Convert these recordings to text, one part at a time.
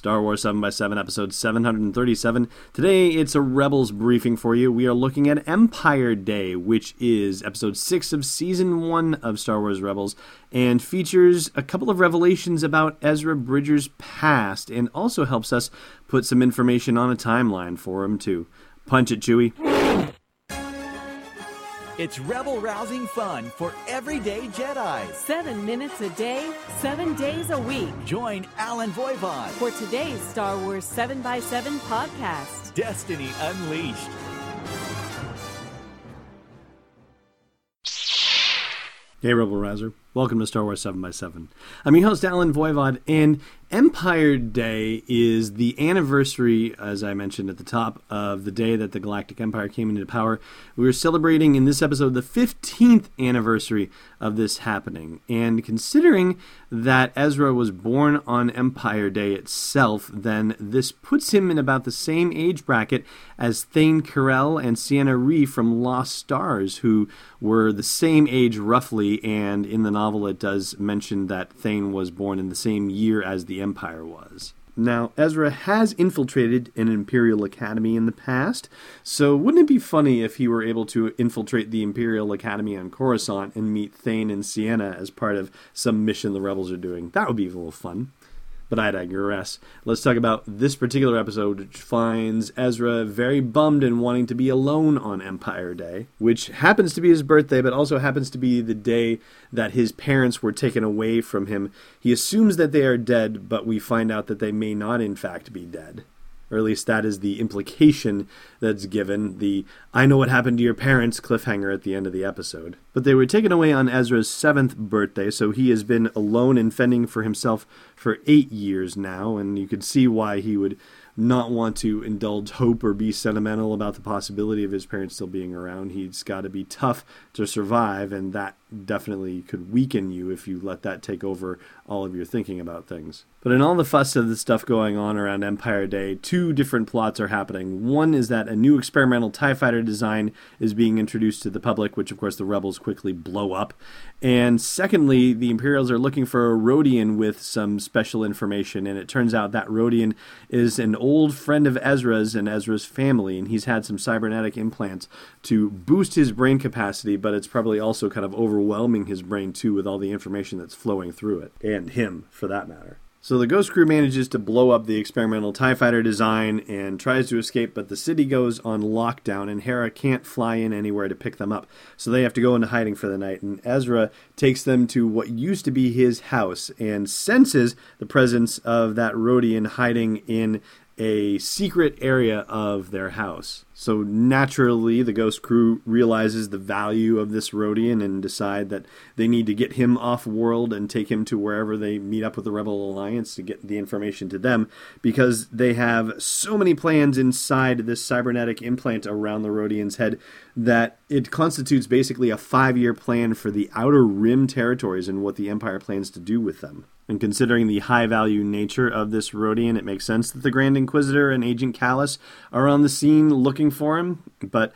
Star Wars 7x7, episode 737. Today, it's a Rebels briefing for you. We are looking at Empire Day, which is episode 6 of season 1 of Star Wars Rebels, and features a couple of revelations about Ezra Bridger's past, and also helps us put some information on a timeline for him, too. Punch it, Chewie. It's rebel rousing fun for everyday Jedi. Seven minutes a day, seven days a week. Join Allen Voivod for today's Star Wars 7x7 podcast Destiny Unleashed. Hey, Rebel Rouser. Welcome to Star Wars 7x7. I'm your host, Allen Voivod, and Empire Day is the anniversary, as I mentioned at the top, of the day that the Galactic Empire came into power. We are celebrating in this episode the 15th anniversary of this happening. And considering that Ezra was born on Empire Day itself, then this puts him in about the same age bracket as Thane Kyrell and Ciena Ree from Lost Stars, who were the same age roughly, and in the novel it does mention that Thane was born in the same year as the Empire was. Now, Ezra has infiltrated an Imperial Academy in the past, so wouldn't it be funny if he were able to infiltrate the Imperial Academy on Coruscant and meet Thane and Ciena as part of some mission the rebels are doing? That would be a little fun. But I digress. Let's talk about this particular episode, which finds Ezra very bummed and wanting to be alone on Empire Day, which happens to be his birthday, but also happens to be the day that his parents were taken away from him. He assumes that they are dead, but we find out that they may not, in fact, be dead or at least that is the implication that's given the I know what happened to your parents cliffhanger at the end of the episode. But they were taken away on Ezra's seventh birthday, so he has been alone and fending for himself for eight years now, and you can see why he would not want to indulge hope or be sentimental about the possibility of his parents still being around. He's got to be tough to survive, and that definitely could weaken you if you let that take over all of your thinking about things. But in all the fuss of the stuff going on around Empire Day, two different plots are happening. One is that a new experimental TIE fighter design is being introduced to the public, which of course the rebels quickly blow up. And secondly, the Imperials are looking for a Rodian with some special information, and it turns out that Rodian is an old friend of Ezra's and Ezra's family, and he's had some cybernetic implants to boost his brain capacity, but it's probably also kind of overwhelming his brain too with all the information that's flowing through it, and him for that matter. So the Ghost Crew manages to blow up the experimental TIE fighter design and tries to escape, but the city goes on lockdown and Hera can't fly in anywhere to pick them up. So they have to go into hiding for the night. And Ezra takes them to what used to be his house and senses the presence of that Rodian hiding in a secret area of their house. So naturally, the Ghost Crew realizes the value of this Rodian and decide that they need to get him off world and take him to wherever they meet up with the Rebel Alliance to get the information to them because they have so many plans inside this cybernetic implant around the Rodian's head that it constitutes basically a five year plan for the Outer Rim territories and what the Empire plans to do with them. And considering the high value nature of this Rodian, it makes sense that the Grand Inquisitor and Agent Kallus are on the scene looking for him. But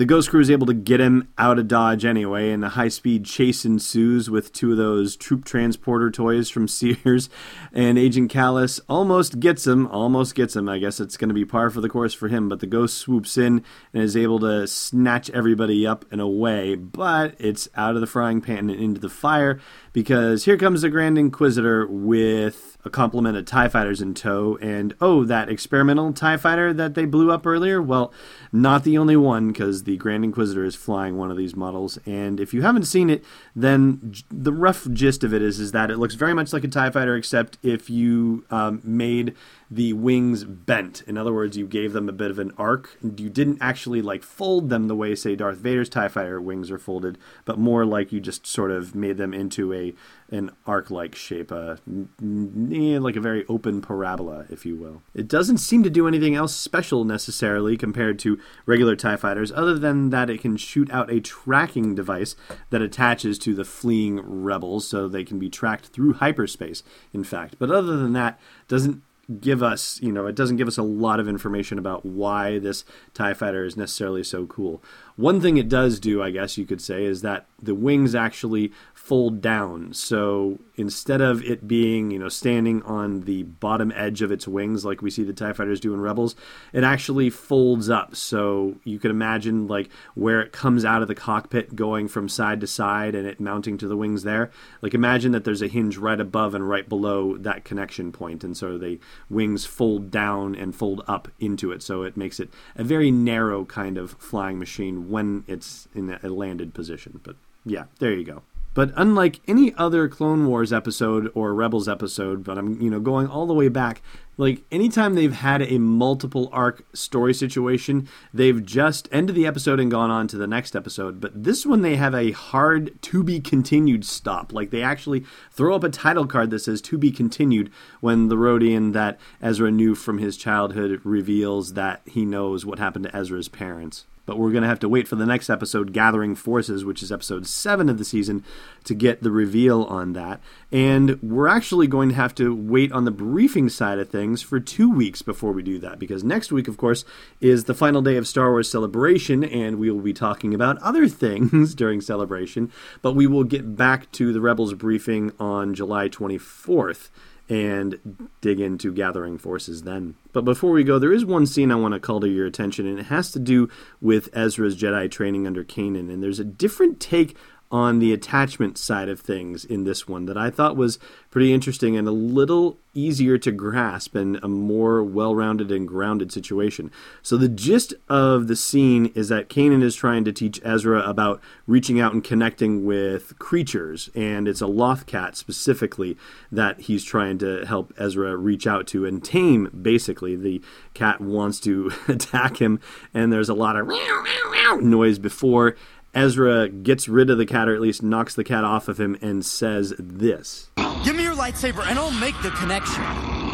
the Ghost Crew is able to get him out of Dodge anyway, and a high speed chase ensues with two of those troop transporter toys from Sears. And Agent Kallus almost gets him, almost gets him. I guess it's going to be par for the course for him, but the Ghost swoops in and is able to snatch everybody up and away. But it's out of the frying pan and into the fire because here comes the Grand Inquisitor with a complement of TIE fighters in tow. And oh, that experimental TIE fighter that they blew up earlier? Well, not the only one, because the Grand Inquisitor is flying one of these models. And if you haven't seen it, then the rough gist of it is, is that it looks very much like a TIE fighter, except if you um, made the wings bent. In other words, you gave them a bit of an arc. You didn't actually like fold them the way, say, Darth Vader's TIE fighter wings are folded, but more like you just sort of made them into a an arc-like shape, like a very open parabola, if you will. It doesn't seem to do anything else special necessarily compared to regular TIE fighters, other than that it can shoot out a tracking device that attaches to the fleeing rebels so they can be tracked through hyperspace, in fact. But other than that, doesn't give us, you know, it doesn't give us a lot of information about why this TIE fighter is necessarily so cool. One thing it does do, I guess you could say, is that the wings actually fold down. So instead of it being, you know, standing on the bottom edge of its wings like we see the TIE fighters do in Rebels, it actually folds up. So you can imagine like where it comes out of the cockpit going from side to side and it mounting to the wings there. Like imagine that there's a hinge right above and right below that connection point, and so the wings fold down and fold up into it. So it makes it a very narrow kind of flying machine when it's in a landed position. But yeah, there you go. But unlike any other Clone Wars episode or Rebels episode, but I'm you know going all the way back, like anytime they've had a multiple arc story situation, they've just ended the episode and gone on to the next episode. But this one they have a hard to be continued stop. Like they actually throw up a title card that says to be continued when the Rodian that Ezra knew from his childhood reveals that he knows what happened to Ezra's parents but we're going to have to wait for the next episode, Gathering Forces, which is episode 7 of the season, to get the reveal on that. And we're actually going to have to wait on the briefing side of things for two weeks before we do that, because next week, of course, is the final day of Star Wars Celebration, and we will be talking about other things during Celebration, but we will get back to the Rebels briefing on July 24th and dig into gathering forces then. But before we go, there is one scene I want to call to your attention, and it has to do with Ezra's Jedi training under Kanan. And there's a different take on the attachment side of things in this one that I thought was pretty interesting and a little easier to grasp and a more well rounded and grounded situation. So, the gist of the scene is that Kanan is trying to teach Ezra about reaching out and connecting with creatures, and it's a Lothcat specifically that he's trying to help Ezra reach out to and tame, basically. The cat wants to attack him, and there's a lot of noise before Ezra gets rid of the cat, or at least knocks the cat off of him, and says this Give me your lightsaber and I'll make the connection.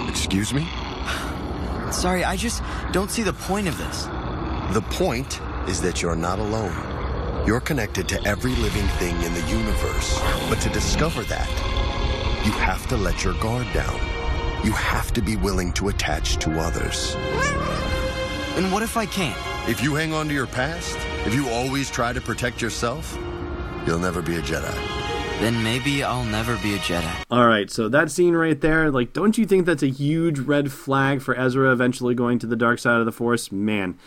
Excuse me? Sorry, I just don't see the point of this. The point is that you're not alone. You're connected to every living thing in the universe. But to discover that, you have to let your guard down. You have to be willing to attach to others. And what if I can't? If you hang on to your past, if you always try to protect yourself, you'll never be a Jedi. Then maybe I'll never be a Jedi. All right, so that scene right there, like, don't you think that's a huge red flag for Ezra eventually going to the dark side of the Force? Man,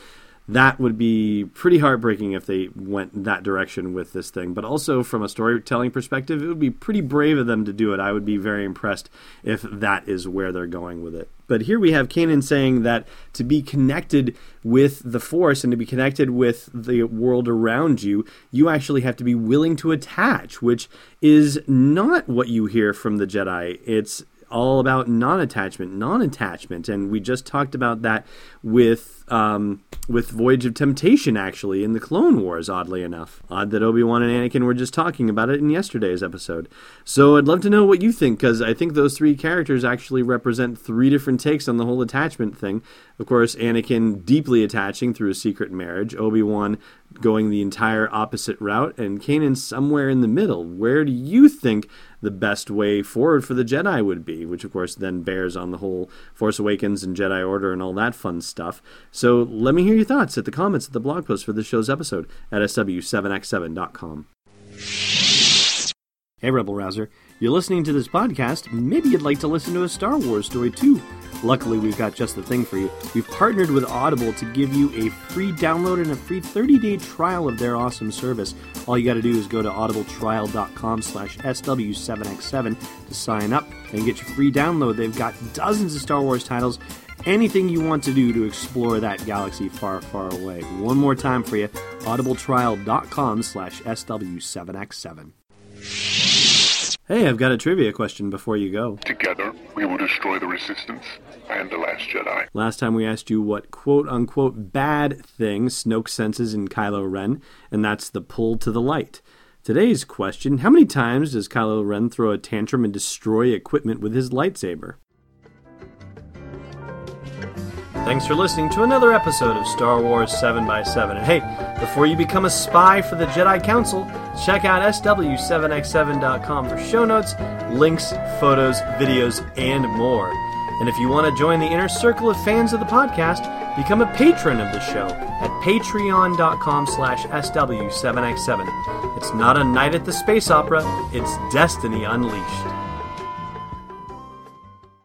that would be pretty heartbreaking if they went that direction with this thing. But also, from a storytelling perspective, it would be pretty brave of them to do it. I would be very impressed if that is where they're going with it. But here we have Kanan saying that to be connected with the Force and to be connected with the world around you, you actually have to be willing to attach, which is not what you hear from the Jedi. It's all about non-attachment, non-attachment, and we just talked about that with um, with Voyage of Temptation, actually, in the Clone Wars. Oddly enough, odd that Obi Wan and Anakin were just talking about it in yesterday's episode. So I'd love to know what you think, because I think those three characters actually represent three different takes on the whole attachment thing. Of course, Anakin deeply attaching through a secret marriage, Obi Wan going the entire opposite route, and Kanan somewhere in the middle. Where do you think the best way forward for the Jedi would be? Which, of course, then bears on the whole Force Awakens and Jedi Order and all that fun stuff. So let me hear your thoughts at the comments at the blog post for this show's episode at sw7x7.com. Hey, Rebel Rouser. You're listening to this podcast. Maybe you'd like to listen to a Star Wars story too. Luckily, we've got just the thing for you. We've partnered with Audible to give you a free download and a free 30-day trial of their awesome service. All you got to do is go to audibletrial.com slash SW7X7 to sign up and get your free download. They've got dozens of Star Wars titles anything you want to do to explore that galaxy far, far away. One more time for you, audibletrial.com slash SW7X7. Hey, I've got a trivia question before you go. Together, we will destroy the Resistance and the Last Jedi. Last time we asked you what quote unquote bad thing Snoke senses in Kylo Ren, and that's the pull to the light. Today's question How many times does Kylo Ren throw a tantrum and destroy equipment with his lightsaber? Thanks for listening to another episode of Star Wars 7x7. And hey, before you become a spy for the Jedi Council, check out SW7x7.com for show notes, links, photos, videos, and more. And if you want to join the inner circle of fans of the podcast, become a patron of the show at patreon.com slash SW7X7. It's not a night at the space opera, it's Destiny Unleashed.